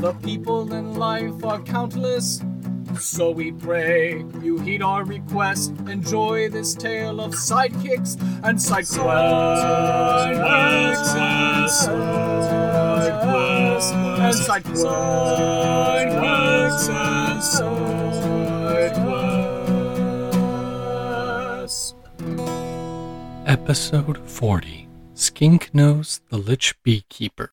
The people in life are countless. So we pray you heed our request. Enjoy this tale of sidekicks and side quests. Side quests and side quests and side quests. Episode 40 Skink Nose the Lich Beekeeper.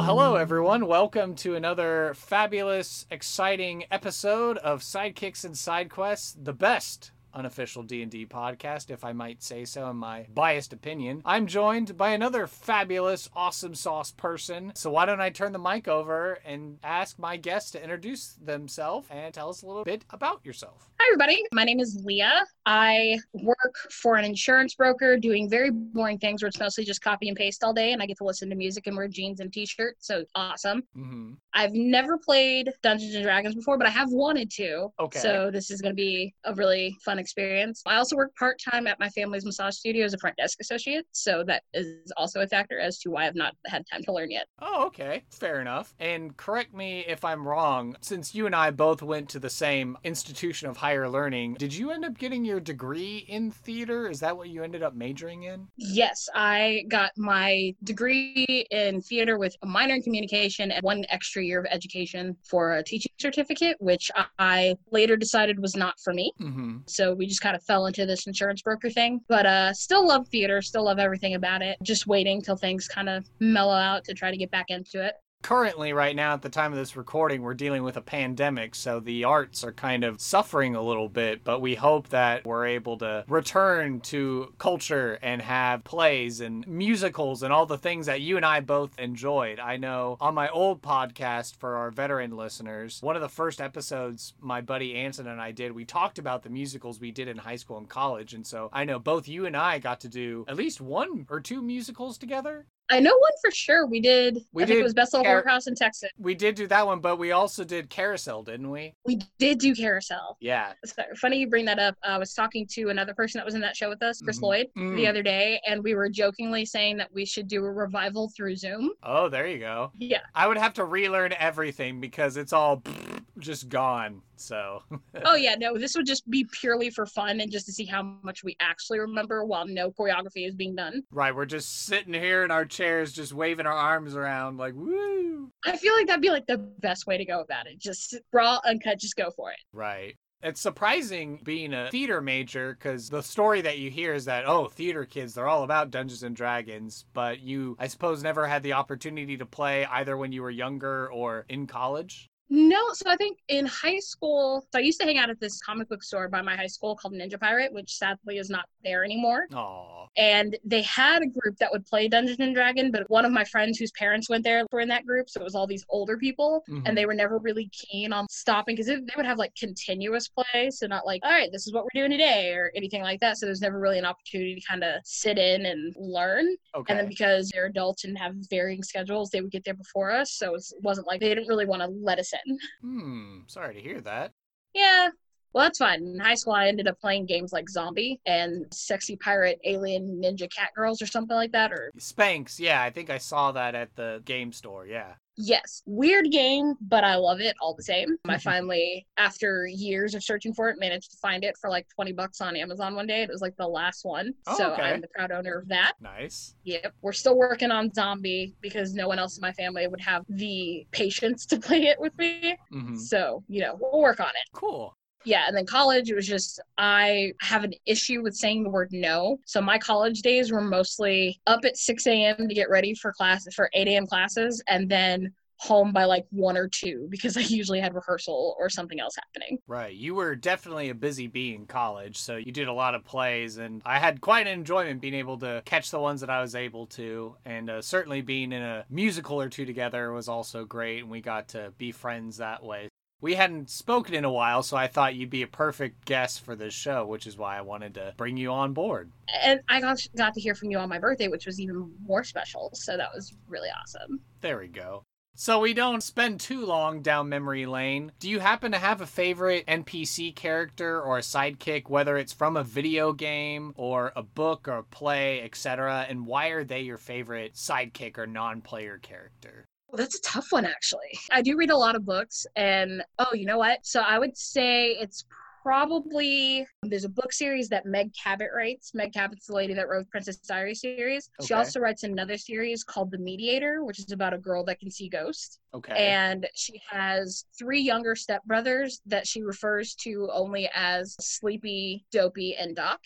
Well, hello um, everyone. Welcome to another fabulous, exciting episode of Sidekicks and Side Quests, the best unofficial D&D podcast if I might say so in my biased opinion. I'm joined by another fabulous awesome sauce person. So why don't I turn the mic over and ask my guests to introduce themselves and tell us a little bit about yourself. Hi, everybody. My name is Leah. I work for an insurance broker doing very boring things where it's mostly just copy and paste all day, and I get to listen to music and wear jeans and t shirts. So awesome. Mm-hmm. I've never played Dungeons and Dragons before, but I have wanted to. Okay. So this is going to be a really fun experience. I also work part time at my family's massage studio as a front desk associate. So that is also a factor as to why I've not had time to learn yet. Oh, okay. Fair enough. And correct me if I'm wrong, since you and I both went to the same institution of higher learning, did you end up getting your degree in theater? Is that what you ended up majoring in? Yes, I got my degree in theater with a minor in communication and one extra year of education for a teaching certificate, which I later decided was not for me. Mm-hmm. So we just kind of fell into this insurance broker thing. But uh still love theater, still love everything about it. Just waiting till things kind of mellow out to try to get back into it. Currently, right now, at the time of this recording, we're dealing with a pandemic, so the arts are kind of suffering a little bit, but we hope that we're able to return to culture and have plays and musicals and all the things that you and I both enjoyed. I know on my old podcast for our veteran listeners, one of the first episodes my buddy Anson and I did, we talked about the musicals we did in high school and college, and so I know both you and I got to do at least one or two musicals together. I know one for sure. We did. We I think did it was Best Little Car- Whorehouse in Texas. We did do that one, but we also did Carousel, didn't we? We did do Carousel. Yeah. It's funny you bring that up. I was talking to another person that was in that show with us, Chris Mhm. Lloyd, Mm. the other day, and we were jokingly saying that we should do a revival through Zoom. Oh, there you go. Yeah. I would have to relearn everything because it's all just gone. So, Oh yeah, no, this would just be purely for fun and just to see how much we actually remember while no choreography is being done. right, we're just sitting here in our chairs, just waving our arms around like, woo. I feel like that'd be like the best way to go about it. Just raw, uncut, just go for it. Right. It's surprising being a theater major because the story that you hear is that, oh, theater kids, they're all about Dungeons and Dragons, but you, I suppose, never had the opportunity to play either when you were younger or in college. No, so I think in high school, so I used to hang out at this comic book store by my high school called Ninja Pirate, which sadly is not there anymore. Aw. And they had a group that would play Dungeons and Dragon, but one of my friends whose parents went there were in that group, so it was all these older people, Mhm. and they were never really keen on stopping because they would have like continuous play, so not like, all right, this is what we're doing today or anything like that. So there's never really an opportunity to kind of sit in and learn. Okay. And then because they're adults and have varying schedules, they would get there before us, so it wasn't like they didn't really want to let us in. Hmm. Sorry to hear that. Yeah, Well, that's fine. In high school, I ended up playing games like Zombie and Sexy Pirate Alien Ninja Cat Girls or something like that. Or Spanx, yeah, I think I saw that at the game store. Yeah. yes, weird game, but I love it all the same. I finally, after years of searching for it, managed to find it for like 20 bucks on Amazon one day. It was like the last one. Oh, so okay. I'm the proud owner of that. Nice. Yep. We're still working on Zombie because no one else in my family would have the patience to play it with me. hmm So, you know, we'll work on it. Cool. Yeah, and then college, it was just I have an issue with saying the word no. So my college days were mostly up at 6 a.m. to get ready for class for 8 a.m. classes, and then home by like one or two because I usually had rehearsal or something else happening. Right. You were definitely a busy bee in college, so you did a lot of plays, and I had quite an enjoyment being able to catch the ones that I was able to. And uh, certainly being in a musical or two together was also great, and we got to be friends that way. We hadn't spoken in a while, so I thought you'd be a perfect guest for this show, which is why I wanted to bring you on board. And I got got to hear from you on my birthday, which was even more special. So that was really awesome. There we go. So we don't spend too long down memory lane. Do you happen to have a favorite NPC character or a sidekick, whether it's from a video game or a book or a play, etc.? And why are they your favorite sidekick or non-player character? Well, that's a tough one, actually. I do read a lot of books, and oh, you know what? So I would say it's probably there's a book series that Meg Cabot writes. Meg Cabot's the lady that wrote Princess Diary series. She also writes another series called The Mediator, which is about a girl that can see ghosts. Okay. And she has three younger stepbrothers that she refers to only as Sleepy, Dopey, and Doc.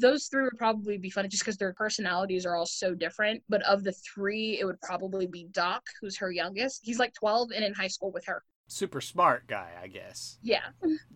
Those three would probably be funny just because their personalities are all so different. But of the three, it would probably be Doc, who's her youngest. He's like 12 and in high school with her. Super smart guy, I guess. Yeah.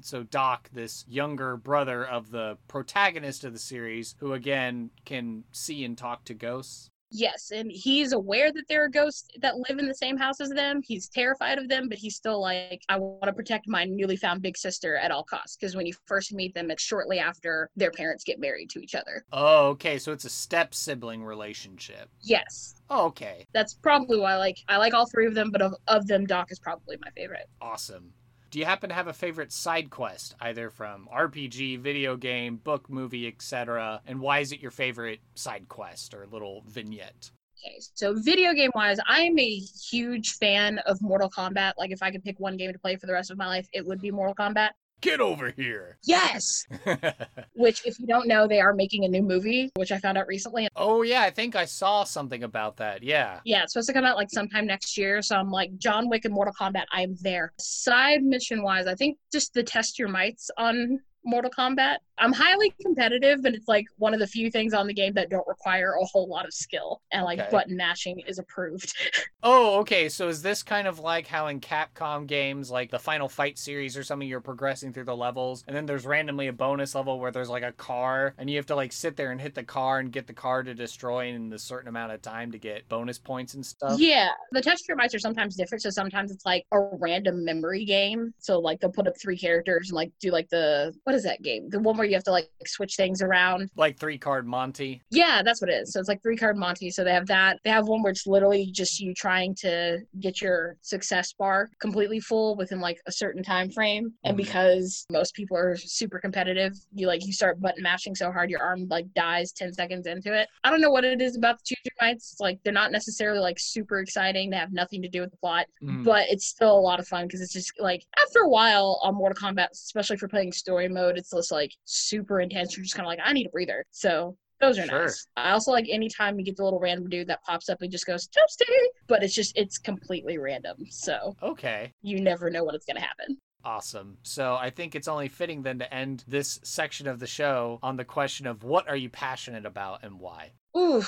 So Doc, this younger brother of the protagonist of the series, who again can see and talk to ghosts. Yes, and he's aware that there are ghosts that live in the same house as them. He's terrified of them, but he's still like, I want to protect my newly found big sister at all costs. Because when you first meet them, it's shortly after their parents get married to each other. Oh, okay. So it's a step sibling relationship. Yes, Oh, okay. that's probably why I like I like all three of them, but of, of them, Doc is probably my favorite. Awesome. Do you happen to have a favorite side quest, either from RPG, video game, book, movie, etc.? And why is it your favorite side quest or little vignette? Okay, so video game wise, I am a huge fan of Mortal Kombat. Like, if I could pick one game to play for the rest of my life, it would be Mortal Kombat. Get over here. Yes! Which, if you don't know, they are making a new movie, which I found out recently. oh, yeah, I think I saw something about that. Yeah. Yeah, it's supposed to come out like sometime next year. So I'm like, John Wick and Mortal Kombat, I am there. Side mission wise, I think just to test your mights on Mortal Kombat. I'm highly competitive, but it's like one of the few things on the game that don't require a whole lot of skill. And like Okay. button mashing is approved. Oh, okay. So is this kind of like how in Capcom games, like the Final Fight series or something, you're progressing through the levels, and then there's randomly a bonus level where there's like a car, and you have to like sit there and hit the car and get the car to destroy in a certain amount of time to get bonus points and stuff? Yeah, the test your mights are sometimes different. So sometimes it's like a random memory game. So like they'll put up three characters and like do like the what is that game? The one where you have to like switch things around. Like three card Monty. Yeah, that's what it is. So it's like three card Monty. So they have that. They have one where it's literally just you trying to get your success bar completely full within like a certain time frame. And Mhm. because most people are super competitive, you like you start button mashing so hard your arm like dies ten seconds into it. I don't know what it is about the choose your. Like they're not necessarily like super exciting. They have nothing to do with the plot Mm. but it's still a lot of fun because it's just like after a while on Mortal Kombat, especially for playing story mode, it's just like super intense. You're just kind of like, I need a breather. So those are Sure. nice. I also like anytime you get the little random dude that pops up and just goes toasty, but it's just it's completely random. So Okay. you never know when it's gonna happen. Awesome. So I think it's only fitting then to end this section of the show on the question of what are you passionate about and why? Ooh,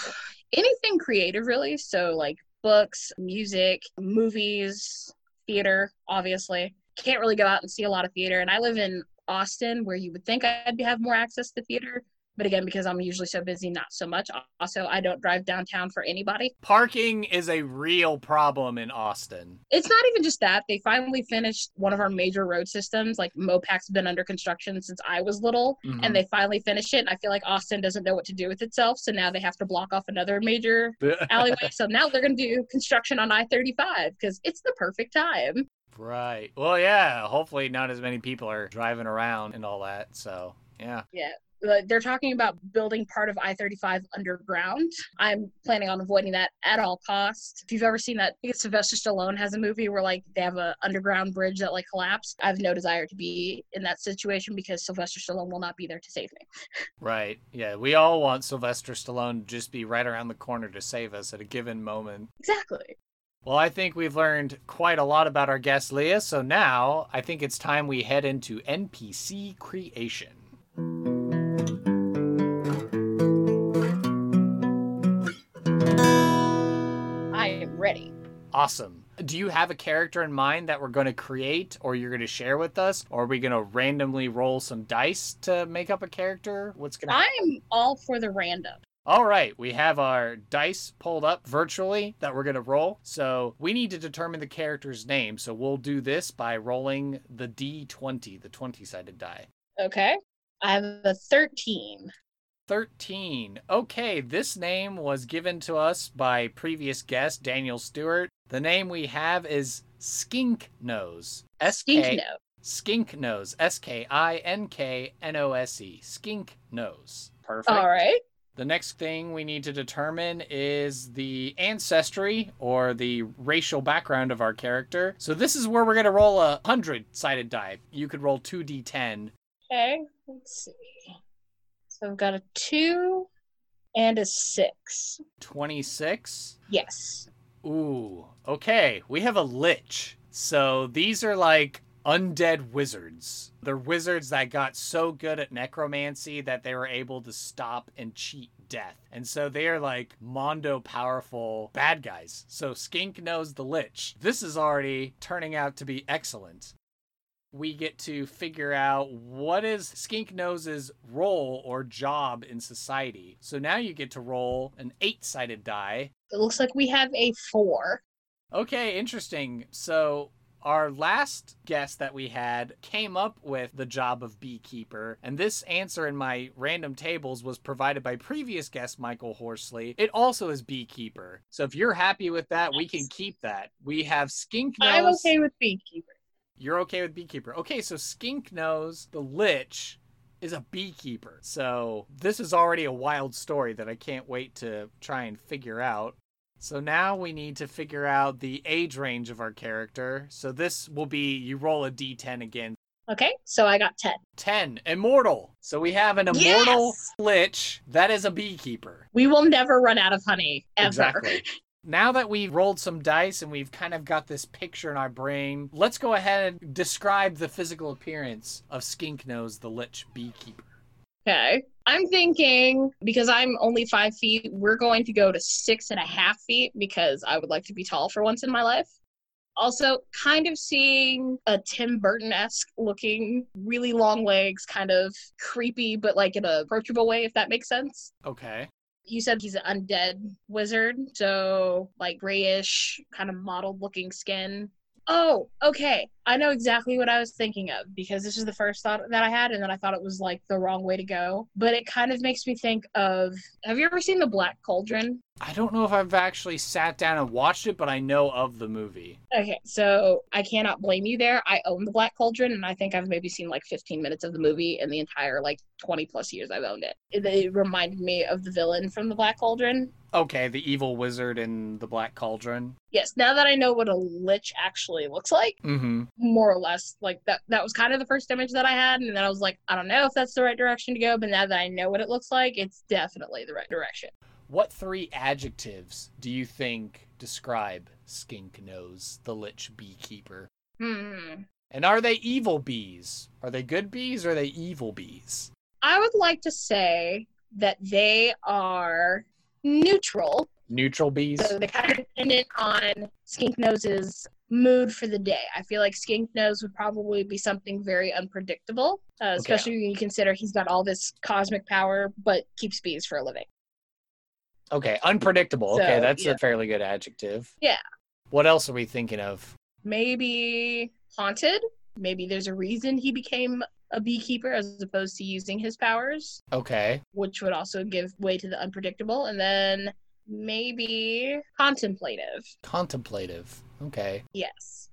anything creative really. So like books, music, movies, theater, obviously. Can't really go out and see a lot of theater. And I live in Austin where you would think I'd be- have more access to theater. But again, because I'm usually so busy, not so much. Also, I don't drive downtown for anybody. Parking is a real problem in Austin. It's not even just that. They finally finished one of our major road systems. Like Mopac's been under construction since I was little. Mm-hmm. and they finally finished it. And I feel like Austin doesn't know what to do with itself, so now they have to block off another major alleyway. so now they're going to do construction on I 35 because it's the perfect time. Right. Well, yeah. Hopefully, not as many people are driving around and all that. So, yeah. Like, They're talking about building part of I 35 underground. I'm planning on avoiding that at all costs. If you've ever seen that, I think Sylvester Stallone has a movie where like they have a underground bridge that like collapsed. I have no desire to be in that situation because Sylvester Stallone will not be there to save me. Right. Yeah. We all want Sylvester Stallone to just be right around the corner to save us at a given moment. Exactly. Well, I think we've learned quite a lot about our guest, Leah. So now I think it's time we head into NPC creation. I am ready. Awesome. Do you have a character in mind that we're going to create or you're going to share with us? Or are we going to randomly roll some dice to make up a character? What's going to happen? I'm all for the random. All right, we have our dice pulled up virtually that we're going to roll. So we need to determine the character's name. So we'll do this by rolling the d20, the 20 sided die. Okay. I have a 13. 13. Okay, this name was given to us by previous guest Daniel Stewart. The name we have is Skink Nose. S Stink K note. Skink Nose. S K I N K N O S E. Skink Nose. Perfect. All right. The next thing we need to determine is the ancestry or the racial background of our character. So this is where we're going to roll a 100 sided die. You could roll 2d10. Okay. Let's see. So I've got a 2 and a 6. 26. Yes. Ooh, okay. We have a lich. So these are like undead wizards. They're wizards that got so good at necromancy that they were able to stop and cheat death. And so they are like Mondo powerful bad guys. So Skink Nose the lich. This is already turning out to be excellent. We get to figure out what is Skink Nose's role or job in society. So now you get to roll an eight sided die It looks like we have a 4. Okay, interesting. So our last guest that we had came up with the job of beekeeper, and this answer in my random tables was provided by previous guest Michael Horsley. It also is beekeeper. So if you're happy with that, we can keep that. We have skink I'm okay with Beekeeper. You're okay with beekeeper. Okay, so skink nose, the lich, is a beekeeper. So this is already a wild story that I can't wait to try and figure out. So now we need to figure out the age range of our character. So this will be you roll a d10 again. Okay, so I got 10. 10, immortal. So we have an immortal Yes! lich that is a beekeeper. We will never run out of honey, ever. Exactly. Now that we've rolled some dice and we've kind of got this picture in our brain, let's go ahead and describe the physical appearance of Skink Nose, the Lich Beekeeper. Okay. I'm thinking because I'm only five feet, we're going to go to six and a half feet because I would like to be tall for once in my life. Also, kind of seeing a Tim Burton esque looking, really long legs, kind of creepy, but like in a approachable way, if that makes sense. Okay. You said he's an undead wizard, so like grayish, kind of mottled looking skin. Oh, okay. I know exactly what I was thinking of because this is the first thought that I had, and then I thought it was like the wrong way to go. But it kind of makes me think of Have you ever seen The Black Cauldron? I don't know if I've actually sat down and watched it, but I know of the movie. Okay, so I cannot blame you there. I own The Black Cauldron, and I think I've maybe seen like 15 minutes of the movie in the entire like 20 plus years I've owned it. It, it reminded me of the villain from The Black Cauldron. Okay, the evil wizard in the Black Cauldron. Yes, now that I know what a lich actually looks like, Mm-hmm. more or less like that that was kind of the first image that i had and then i was like i don't know if that's the right direction to go but now that i know what it looks like it's definitely the right direction What three adjectives do you think describe Skink Nose, the Lich Beekeeper? hmm And are they evil bees? Are they good bees or are they evil bees? i would like to say that they are neutral Neutral bees? so they're kind of dependent on skink nose's mood for the day i feel like skink nose would probably be something very unpredictable uh, especially when you consider he's got all this cosmic power but keeps bees for a living Okay, unpredictable. okay, that's yeah. a fairly good adjective. Yeah. What else are we thinking of? maybe haunted. Maybe there's a reason he became a beekeeper as opposed to using his powers, Okay. which would also give way to the unpredictable. And then maybe contemplative. Contemplative. Okay. Yes.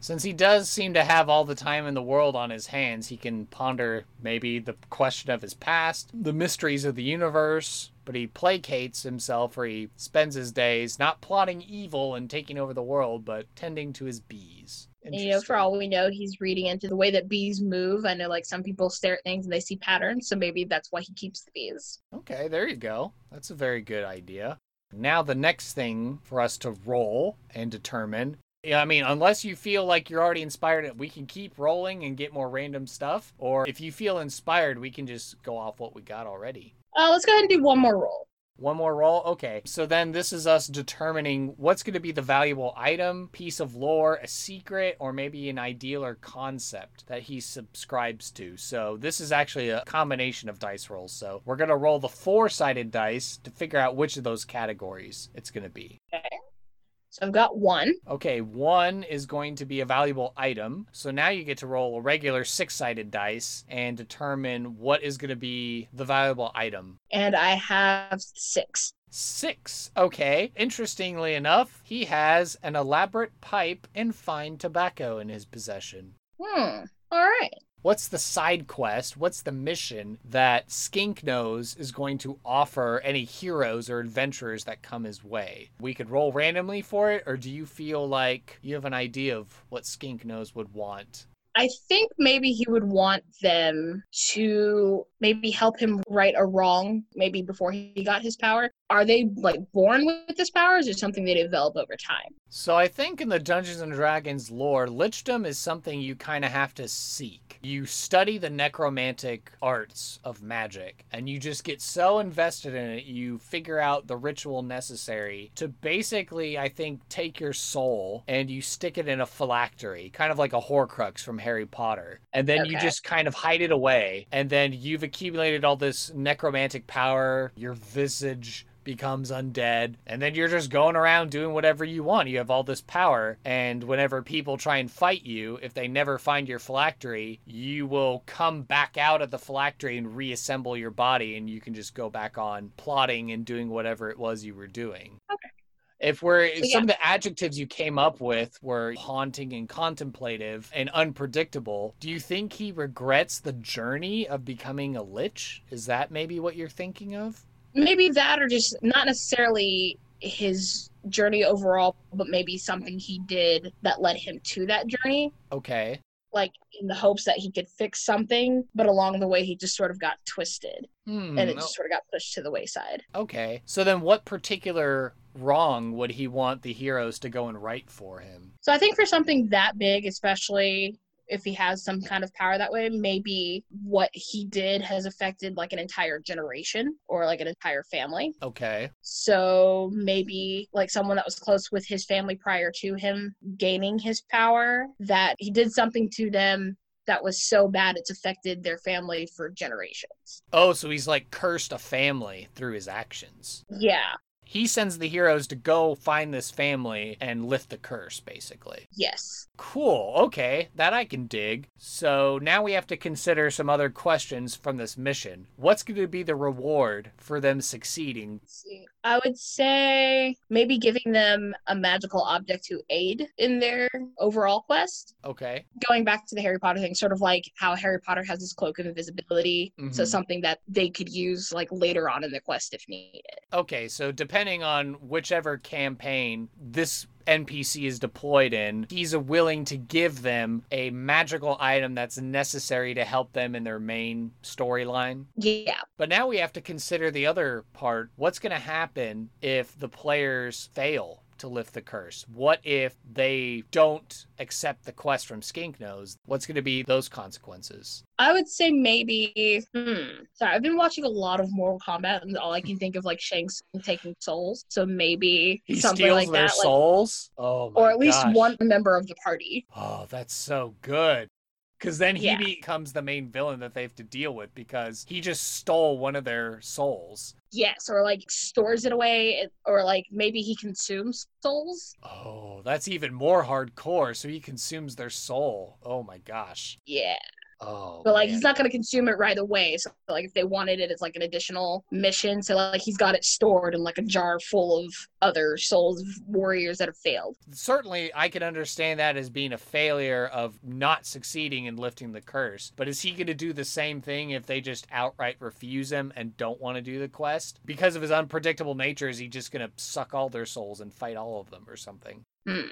Since he does seem to have all the time in the world on his hands, he can ponder maybe the question of his past, the mysteries of the universe, but he placates himself or he spends his days not plotting evil and taking over the world, but tending to his bees. And, you know, for all we know, he's reading into the way that bees move. I know, like, some people stare at things and they see patterns, so maybe that's why he keeps the bees. Okay, there you go. That's a very good idea. Now, the next thing for us to roll and determine yeah, I mean, unless you feel like you're already inspired, we can keep rolling and get more random stuff. Or if you feel inspired, we can just go off what we got already. Uh, let's go ahead and do one more roll. One more roll? Okay. So then this is us determining what's going to be the valuable item, piece of lore, a secret, or maybe an ideal or concept that he subscribes to. So this is actually a combination of dice rolls. So we're going to roll the four sided dice to figure out which of those categories it's going to be. Okay. So I've got one. Okay, one is going to be a valuable item. So now you get to roll a regular six sided dice and determine what is going to be the valuable item. And I have six. Six. Okay. Interestingly enough, he has an elaborate pipe and fine tobacco in his possession. Hmm. All right. What's the side quest? What's the mission that Skink Nose is going to offer any heroes or adventurers that come his way? We could roll randomly for it, or do you feel like you have an idea of what Skink Nose would want? I think maybe he would want them to maybe help him right a wrong, maybe before he got his power. Are they like born with this power, or is it something they develop over time? So I think in the Dungeons and Dragons lore, lichdom is something you kind of have to seek. You study the necromantic arts of magic, and you just get so invested in it, you figure out the ritual necessary to basically, I think, take your soul and you stick it in a phylactery, kind of like a Horcrux from Harry Potter, and then okay. you just kind of hide it away, and then you've accumulated all this necromantic power. Your visage becomes undead, and then you're just going around doing whatever you want. You have all this power, and whenever people try and fight you, if they never find your phylactery, you will come back out of the phylactery and reassemble your body, and you can just go back on plotting and doing whatever it was you were doing. Okay. If we're yeah. some of the adjectives you came up with were haunting and contemplative and unpredictable, do you think he regrets the journey of becoming a lich? Is that maybe what you're thinking of? Maybe that or just not necessarily his journey overall, but maybe something he did that led him to that journey. Okay. Like in the hopes that he could fix something, but along the way he just sort of got twisted hmm. and it just sort of got pushed to the wayside. Okay. So then what particular wrong would he want the heroes to go and right for him? So I think for something that big, especially if he has some kind of power that way, maybe what he did has affected like an entire generation or like an entire family. Okay. So maybe like someone that was close with his family prior to him gaining his power, that he did something to them that was so bad it's affected their family for generations. Oh, so he's like cursed a family through his actions. Yeah. He sends the heroes to go find this family and lift the curse, basically. Yes. Cool. Okay, that I can dig. So now we have to consider some other questions from this mission. What's going to be the reward for them succeeding? I would say maybe giving them a magical object to aid in their overall quest. Okay. Going back to the Harry Potter thing, sort of like how Harry Potter has his cloak of invisibility. Mm-hmm. So something that they could use like later on in the quest if needed. Okay, so depending on whichever campaign this NPC is deployed in, he's willing to give them a magical item that's necessary to help them in their main storyline. Yeah. But now we have to consider the other part. What's going to happen if the players fail? To lift the curse? What if they don't accept the quest from Skink Nose? What's going to be those consequences? I would say maybe. Hmm. Sorry, I've been watching a lot of Mortal Kombat, and all I can think of like Shang Tsung taking souls. So maybe he something steals like their that, souls. Like, oh, or at least one member of the party. Oh, that's so good because then he Yeah. becomes the main villain that they have to deal with because he just stole one of their souls. Yes, or like stores it away, or like maybe he consumes souls. Oh, that's even more hardcore. So he consumes their soul. Oh my gosh. Yeah. Oh. But like man. he's not gonna consume it right away. So like if they wanted it, it's like an additional mission. So like he's got it stored in like a jar full of other souls of warriors that have failed. certainly I can understand that as being a failure of not succeeding in lifting the curse. But is he going to do the same thing if they just outright refuse him and don't want to do the quest? Because of his unpredictable nature, is he just going to suck all their souls and fight all of them or something? Hmm.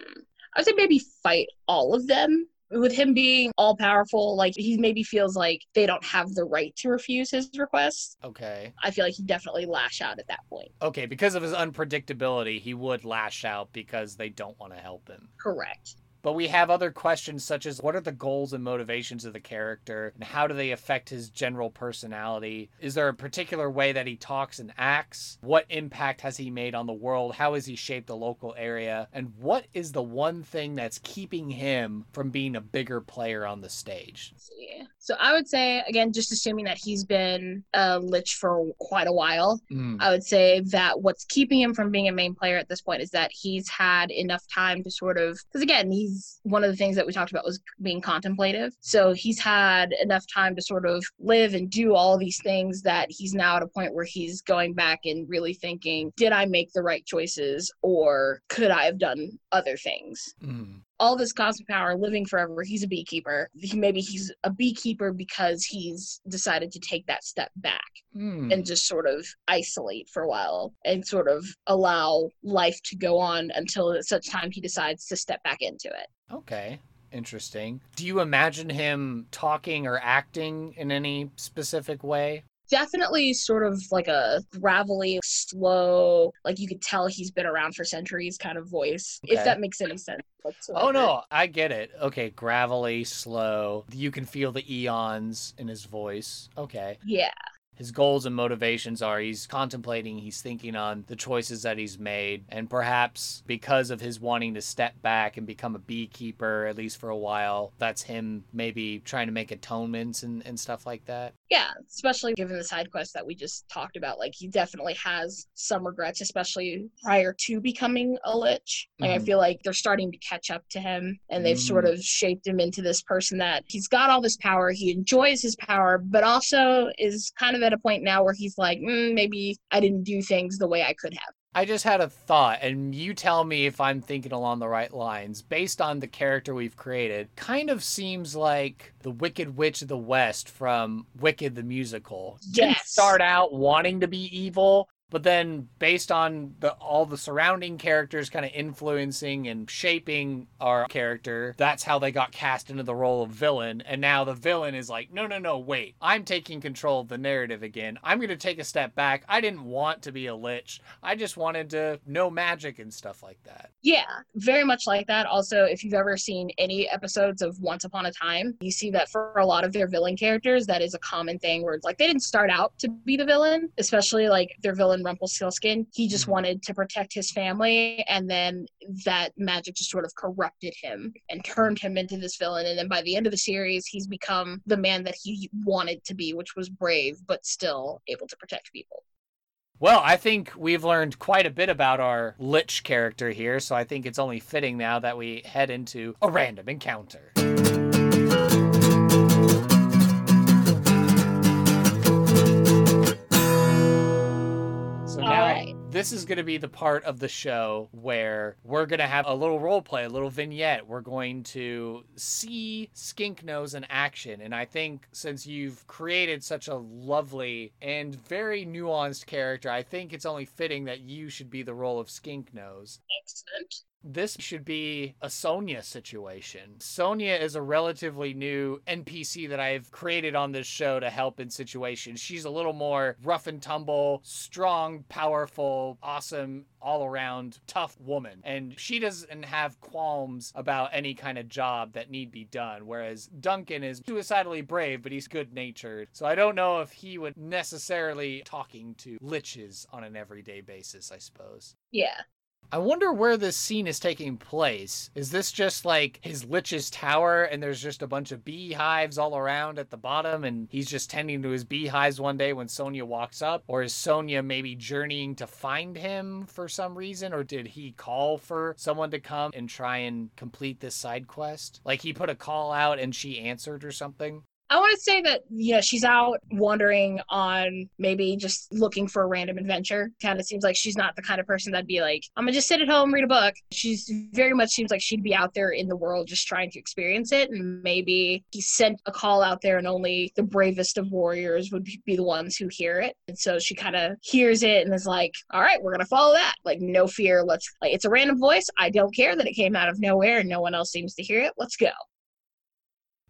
I'd say maybe fight all of them. With him being all powerful, like he maybe feels like they don't have the right to refuse his request. Okay. I feel like he definitely lash out at that point. Okay, because of his unpredictability, he would lash out because they don't want to help him. Correct. But we have other questions such as what are the goals and motivations of the character and how do they affect his general personality? Is there a particular way that he talks and acts? What impact has he made on the world? How has he shaped the local area? And what is the one thing that's keeping him from being a bigger player on the stage? So I would say again, just assuming that he's been a lich for quite a while, mm. I would say that what's keeping him from being a main player at this point is that he's had enough time to sort of because again he's one of the things that we talked about was being contemplative so he's had enough time to sort of live and do all these things that he's now at a point where he's going back and really thinking did i make the right choices or could i have done other things Mm. All this cosmic power, living forever. He's a beekeeper. He, maybe he's a beekeeper because he's decided to take that step back Hmm. and just sort of isolate for a while and sort of allow life to go on until at such time he decides to step back into it. Okay. Interesting. Do you imagine him talking or acting in any specific way? Definitely sort of like a gravelly, slow, like you could tell he's been around for centuries kind of voice, Okay. if that makes any sense. whatsoever. Oh no, I get it. Okay, gravelly, slow. You can feel the eons in his voice. Okay. Yeah. His goals and motivations are he's contemplating, he's thinking on the choices that he's made, and perhaps because of his wanting to step back and become a beekeeper, at least for a while, that's him maybe trying to make atonements and, and stuff like that. Yeah, especially given the side quest that we just talked about. Like he definitely has some regrets, especially prior to becoming a lich. Like I Mhm. feel like they're starting to catch up to him and they've sort Mm. of shaped him into this person that he's got all this power, he enjoys his power, but also is kind of at a point now where he's like, mm, maybe I didn't do things the way I could have. I just had a thought, and you tell me if I'm thinking along the right lines. Based on the character we've created, kind of seems like the Wicked Witch of the West from Wicked the Musical. Didn't Yes. start out wanting to be evil, but then based on the all the surrounding characters kind of influencing and shaping our character, that's how they got cast into the role of villain. And now the villain is like, no, no, no, wait, I'm taking control of the narrative again. I'm going to take a step back. I didn't want to be a lich. I just wanted to know magic and stuff like that. Yeah, very much like that. Also, if you've ever seen any episodes of Once Upon a Time, you see that for a lot of their villain characters, that is a common thing where it's like they didn't start out to be the villain, especially like their villain Rumpelstiltskin. He just Mhm. wanted to protect his family, and then that magic just sort of corrupted him and turned him into this villain. And then by the end of the series, he's become the man that he wanted to be, which was brave but still able to protect people. Well, I think we've learned quite a bit about our lich character here, so I think it's only fitting now that we head into a random encounter. This is going to be the part of the show where we're going to have a little role play, a little vignette. We're going to see Skink Nose in action. And I think since you've created such a lovely and very nuanced character, I think it's only fitting that you should be the role of Skink Nose. Excellent. This should be a Sonia situation. Sonia is a relatively new NPC that I've created on this show to help in situations. She's a little more rough and tumble, strong, powerful, awesome, all around tough woman. And she doesn't have qualms about any kind of job that need be done. Whereas Duncan is suicidally brave, but he's good natured. So I don't know if he would necessarily talking to liches on an everyday basis, I suppose. Yeah. I wonder where this scene is taking place. Is this just like his Lich's tower and there's just a bunch of beehives all around at the bottom and he's just tending to his beehives one day when Sonia walks up? Or is Sonia maybe journeying to find him for some reason? Or did he call for someone to come and try and complete this side quest? Like he put a call out and she answered or something? I want to say that yeah, she's out wandering on maybe just looking for a random adventure. Kind of seems like she's not the kind of person that'd be like, I'm gonna just sit at home read a book. She's very much seems like she'd be out there in the world just trying to experience it. And maybe he sent a call out there, and only the bravest of warriors would be the ones who hear it. And so she kind of hears it and is like, All right, we're gonna follow that. Like no fear. Let's like it's a random voice. I don't care that it came out of nowhere and no one else seems to hear it. Let's go.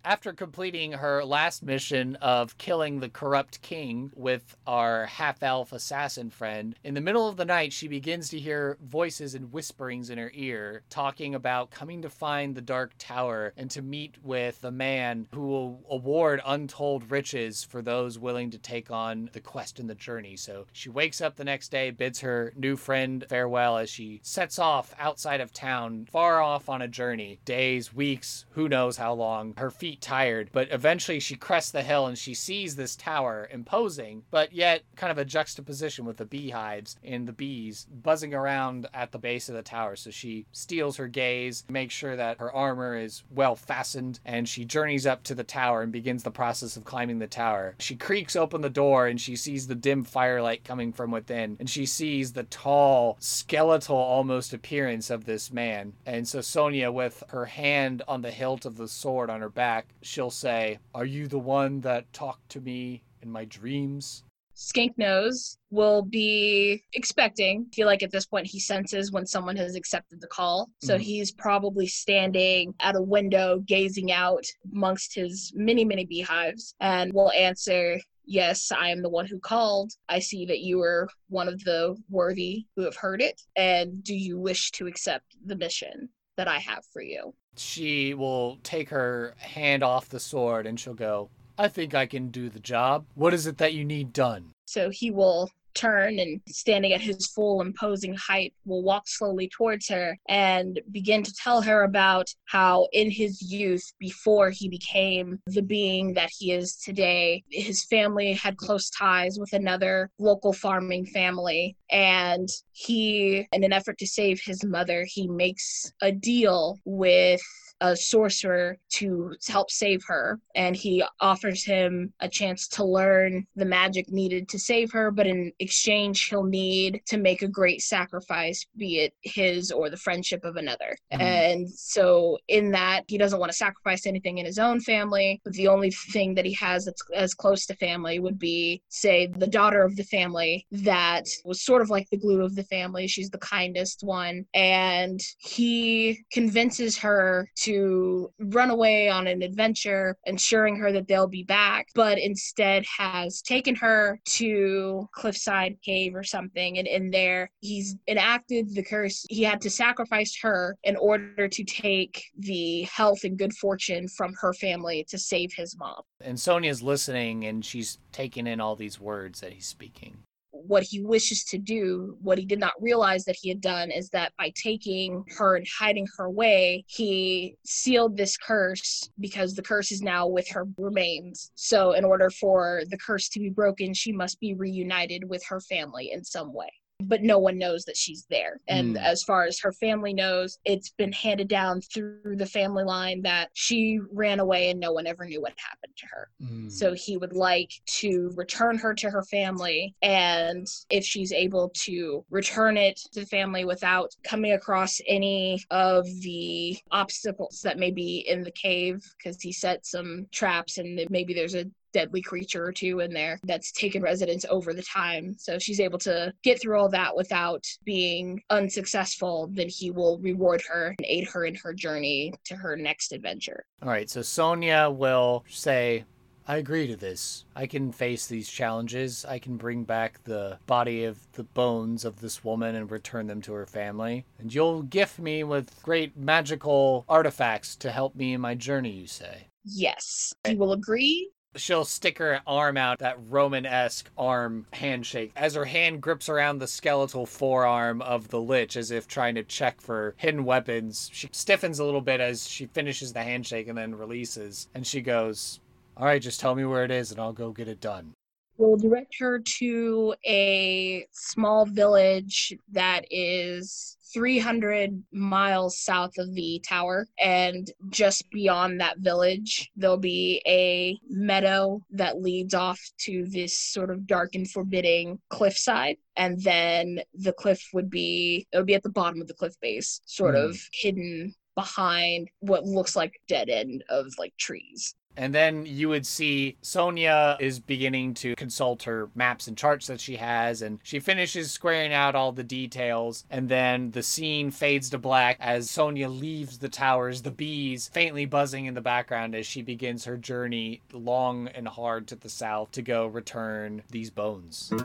After completing her last mission of killing the corrupt king with our half elf assassin friend, in the middle of the night she begins to hear voices and whisperings in her ear talking about coming to find the Dark Tower and to meet with the man who will award untold riches for those willing to take on the quest and the journey. So she wakes up the next day, bids her new friend farewell as she sets off outside of town, far off on a journey. Days, weeks, who knows how long. Her feet tired, but eventually she crests the hill and she sees this tower imposing, but yet kind of a juxtaposition with the beehives and the bees buzzing around at the base of the tower. So she steels her gaze, makes sure that her armor is well fastened, and she journeys up to the tower and begins the process of climbing the tower. She creaks open the door and she sees the dim firelight coming from within, and she sees the tall, skeletal almost appearance of this man. And so Sonia, with her hand on the hilt of the sword on her back, she'll say, Are you the one that talked to me in my dreams? Skink Nose will be expecting. I feel like at this point he senses when someone has accepted the call. So Mhm. he's probably standing at a window gazing out amongst his many, many beehives and will answer, Yes, I am the one who called. I see that you are one of the worthy who have heard it. And do you wish to accept the mission that I have for you? She will take her hand off the sword and she'll go, I think I can do the job. What is it that you need done? So he will turn and standing at his full imposing height will walk slowly towards her and begin to tell her about how in his youth before he became the being that he is today his family had close ties with another local farming family. And he in an effort to save his mother he makes a deal with a sorcerer to help save her. And he offers him a chance to learn the magic needed to save her but in exchange he'll need to make a great sacrifice be it his or the friendship of another. Mhm. and so in that he doesn't want to sacrifice anything in his own family but the only thing that he has that's as close to family would be say the daughter of the family that was sort of like the glue of the family. She's the kindest one. And he convinces her to run away on an adventure, ensuring her that they'll be back, but instead has taken her to Cliffside Cave or something. And in there, he's enacted the curse. He had to sacrifice her in order to take the health and good fortune from her family to save his mom. And Sonia's listening and she's taking in all these words that he's speaking. What he wishes to do, what he did not realize that he had done, is that by taking her and hiding her away, he sealed this curse because the curse is now with her remains. So, in order for the curse to be broken, she must be reunited with her family in some way. But no one knows that she's there. And Hmm. as far as her family knows, it's been handed down through the family line that she ran away and no one ever knew what happened to her. So he would like to return her to her family. And if she's able to return it to the family without coming across any of the obstacles that may be in the cave, because he set some traps and maybe there's a deadly creature or two in there that's taken residence over the time. So if she's able to get through all that without being unsuccessful, then he will reward her and aid her in her journey to her next adventure. All right, so Sonia will say, I agree to this. I can face these challenges. I can bring back the body of the bones of this woman and return them to her family. And you'll gift me with great magical artifacts to help me in my journey, you say. Yes, he will agree She'll stick her arm out, that Roman esque arm handshake, as her hand grips around the skeletal forearm of the Lich as if trying to check for hidden weapons. She stiffens a little bit as she finishes the handshake and then releases. And she goes, All right, just tell me where it is and I'll go get it done. We'll direct her to a small village that is 300 miles south of the tower. And just beyond that village, there'll be a meadow that leads off to this sort of dark and forbidding cliffside. And then the cliff would be, it would be at the bottom of the cliff base, sort Mm. of hidden behind what looks like dead end of like trees. And then you would see Sonia is beginning to consult her maps and charts that she has, and she finishes squaring out all the details. And then the scene fades to black as Sonia leaves the towers, the bees faintly buzzing in the background as she begins her journey long and hard to the south to go return these bones.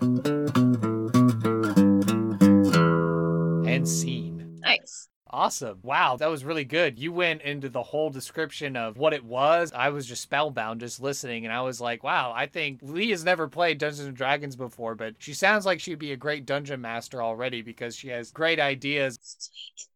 And scene. Nice. Awesome. Wow, that was really good. You went into the whole description of what it was. I was just spellbound just listening and I was like, wow, I think Leah has never played Dungeons and Dragons before, but she sounds like she'd be a great dungeon master already because she has great ideas. Sweet.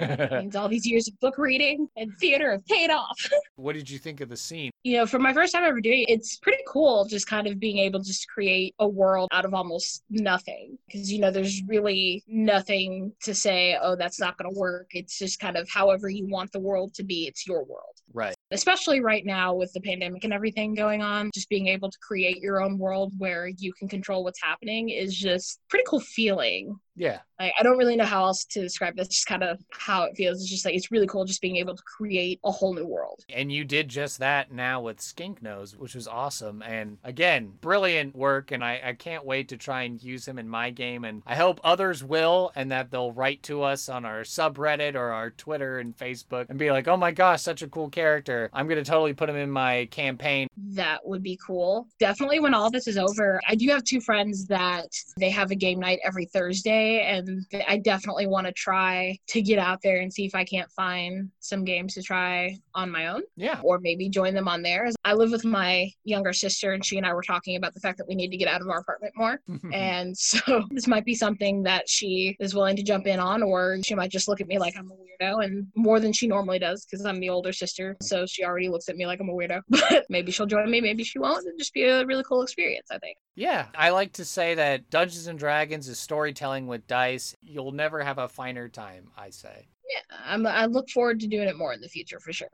means all these years of book reading and theater have paid off. what did you think of the scene? you know, for my first time ever doing it, it's pretty cool just kind of being able to just create a world out of almost nothing. Because, you know, there's really nothing to say, oh, that's not going to work. It's just kind of however you want the world to be, it's your world. Right. Especially right now with the pandemic and everything going on, just being able to create your own world where you can control what's happening is just pretty cool feeling. Yeah. Like, I don't really know how else to describe this, just kind of how it feels. It's just like it's really cool just being able to create a whole new world. And you did just that now with Skink Nose, which was awesome. And again, brilliant work. And I, I can't wait to try and use him in my game. And I hope others will and that they'll write to us on our subreddit or our Twitter and Facebook and be like, oh my gosh, such a cool character. I'm going to totally put him in my campaign. that would be cool. Definitely when all this is over, I do have two friends that they have a game night every Thursday, and I definitely want to try to get out there and see if I can't find some games to try on my own Yeah. or maybe join them on theirs. I live with my younger sister, and she and I were talking about the fact that we need to get out of our apartment more. Mm-hmm. And so this might be something that she is willing to jump in on, or she might just look at me like I'm a weirdo and more than she normally does because I'm the older sister. So she already looks at me like I'm a weirdo. But maybe she'll join me, maybe she won't. It'll just be a really cool experience, I think. Yeah, I like to say that Dungeons and Dragons is storytelling with dice. You'll never have a finer time, I say. Yeah, I'm, I look forward to doing it more in the future for sure.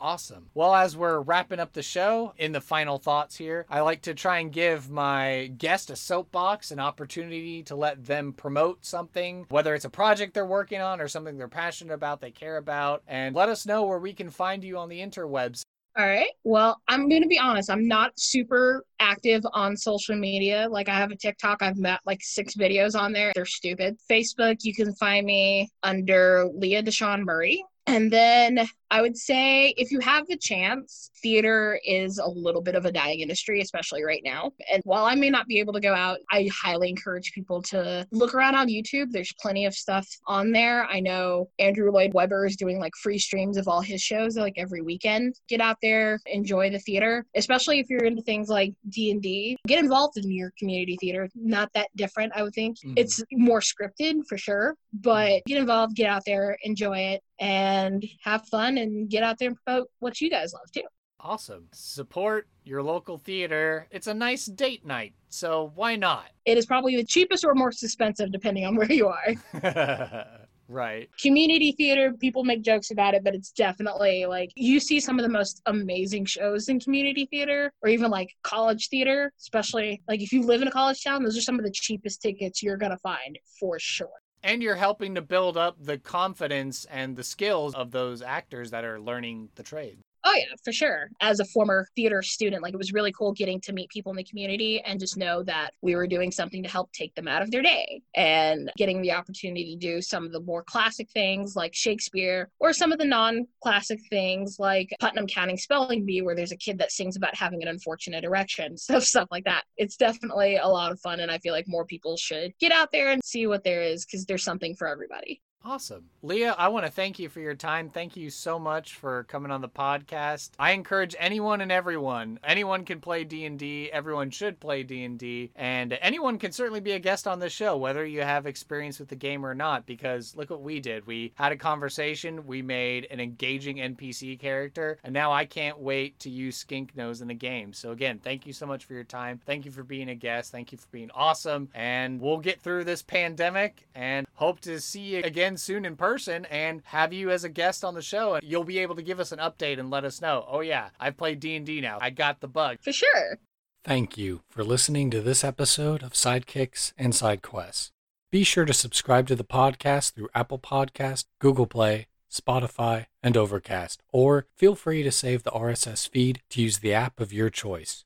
Awesome. Well, as we're wrapping up the show, in the final thoughts here, I like to try and give my guest a soapbox, an opportunity to let them promote something, whether it's a project they're working on or something they're passionate about, they care about, and let us know where we can find you on the interwebs. All right. Well, I'm going to be honest. I'm not super active on social media. Like, I have a TikTok. I've met like six videos on there. They're stupid. Facebook, you can find me under Leah Deshawn Murray. And then I would say if you have the chance, theater is a little bit of a dying industry, especially right now. And while I may not be able to go out, I highly encourage people to look around on YouTube. There's plenty of stuff on there. I know Andrew Lloyd Webber is doing like free streams of all his shows like every weekend. Get out there, enjoy the theater, especially if you're into things like D&D. Get involved in your community theater. Not that different, I would think. Mhm. It's more scripted for sure, but get involved, get out there, enjoy it and have fun and get out there and promote what you guys love too. Awesome. Support your local theater. It's a nice date night, so why not? It is probably the cheapest or most expensive depending on where you are. right. Community theater, people make jokes about it, but it's definitely like you see some of the most amazing shows in community theater or even like college theater, especially like if you live in a college town, those are some of the cheapest tickets you're going to find for sure. And you're helping to build up the confidence and the skills of those actors that are learning the trade. Oh yeah, for sure. As a former theater student, like it was really cool getting to meet people in the community and just know that we were doing something to help take them out of their day and getting the opportunity to do some of the more classic things like Shakespeare or some of the non-classic things like Putnam County Spelling Bee where there's a kid that sings about having an unfortunate erection, stuff stuff like that. It's definitely a lot of fun and I feel like more people should get out there and see what there is cuz there's something for everybody. Awesome. Leah, I want to thank you for your time. Thank you so much for coming on the podcast. I encourage anyone and everyone. Anyone can play D&D. Everyone should play D&D. And anyone can certainly be a guest on this show whether you have experience with the game or not because look what we did. We had a conversation, we made an engaging NPC character, and now I can't wait to use Skink Nose in the game. So again, thank you so much for your time. Thank you for being a guest. Thank you for being awesome. And we'll get through this pandemic and hope to see you again soon in person and have you as a guest on the show and you'll be able to give us an update and let us know oh yeah i've played d&d now i got the bug For sure. Thank you for listening to this episode of Sidekicks and Side Quests. Be sure to subscribe to the podcast through Apple Podcast, Google Play, Spotify, and Overcast, or feel free to save the RSS feed to use the app of your choice.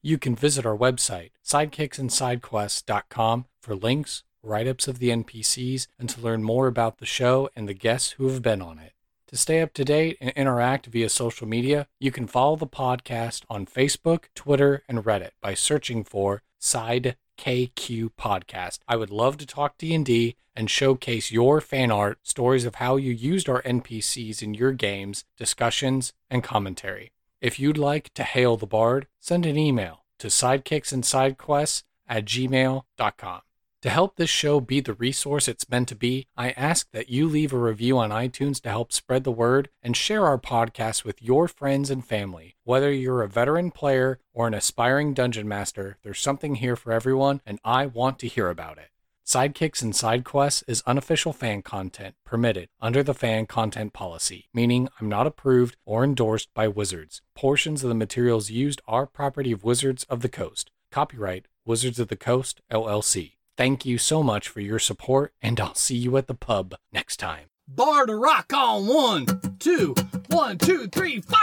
You can visit our website, sidekicksandsidequests.com, for links, write ups of the NPCs, and to learn more about the show and the guests who have been on it. To stay up to date and interact via social media, you can follow the podcast on Facebook, Twitter, and Reddit by searching for Side KQ Podcast. I would love to talk D&D and showcase your fan art, stories of how you used our NPCs in your games, discussions, and commentary. If you'd like to hail the bard, send an email to sidekicksandsidequests at gmail.com. To help this show be the resource it's meant to be, I ask that you leave a review on iTunes to help spread the word and share our podcast with your friends and family. Whether you're a veteran player or an aspiring dungeon master, there's something here for everyone, and I want to hear about it. Sidekicks and Side Quests is unofficial fan content permitted under the fan content policy, meaning I'm not approved or endorsed by Wizards. Portions of the materials used are property of Wizards of the Coast. Copyright Wizards of the Coast, LLC. Thank you so much for your support, and I'll see you at the pub next time. Bar to rock on one, two, one, two, three, four.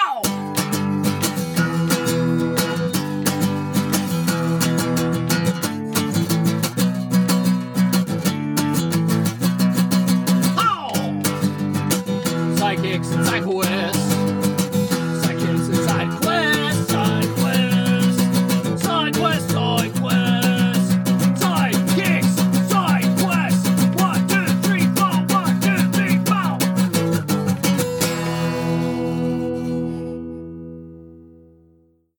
Psychics and Psycho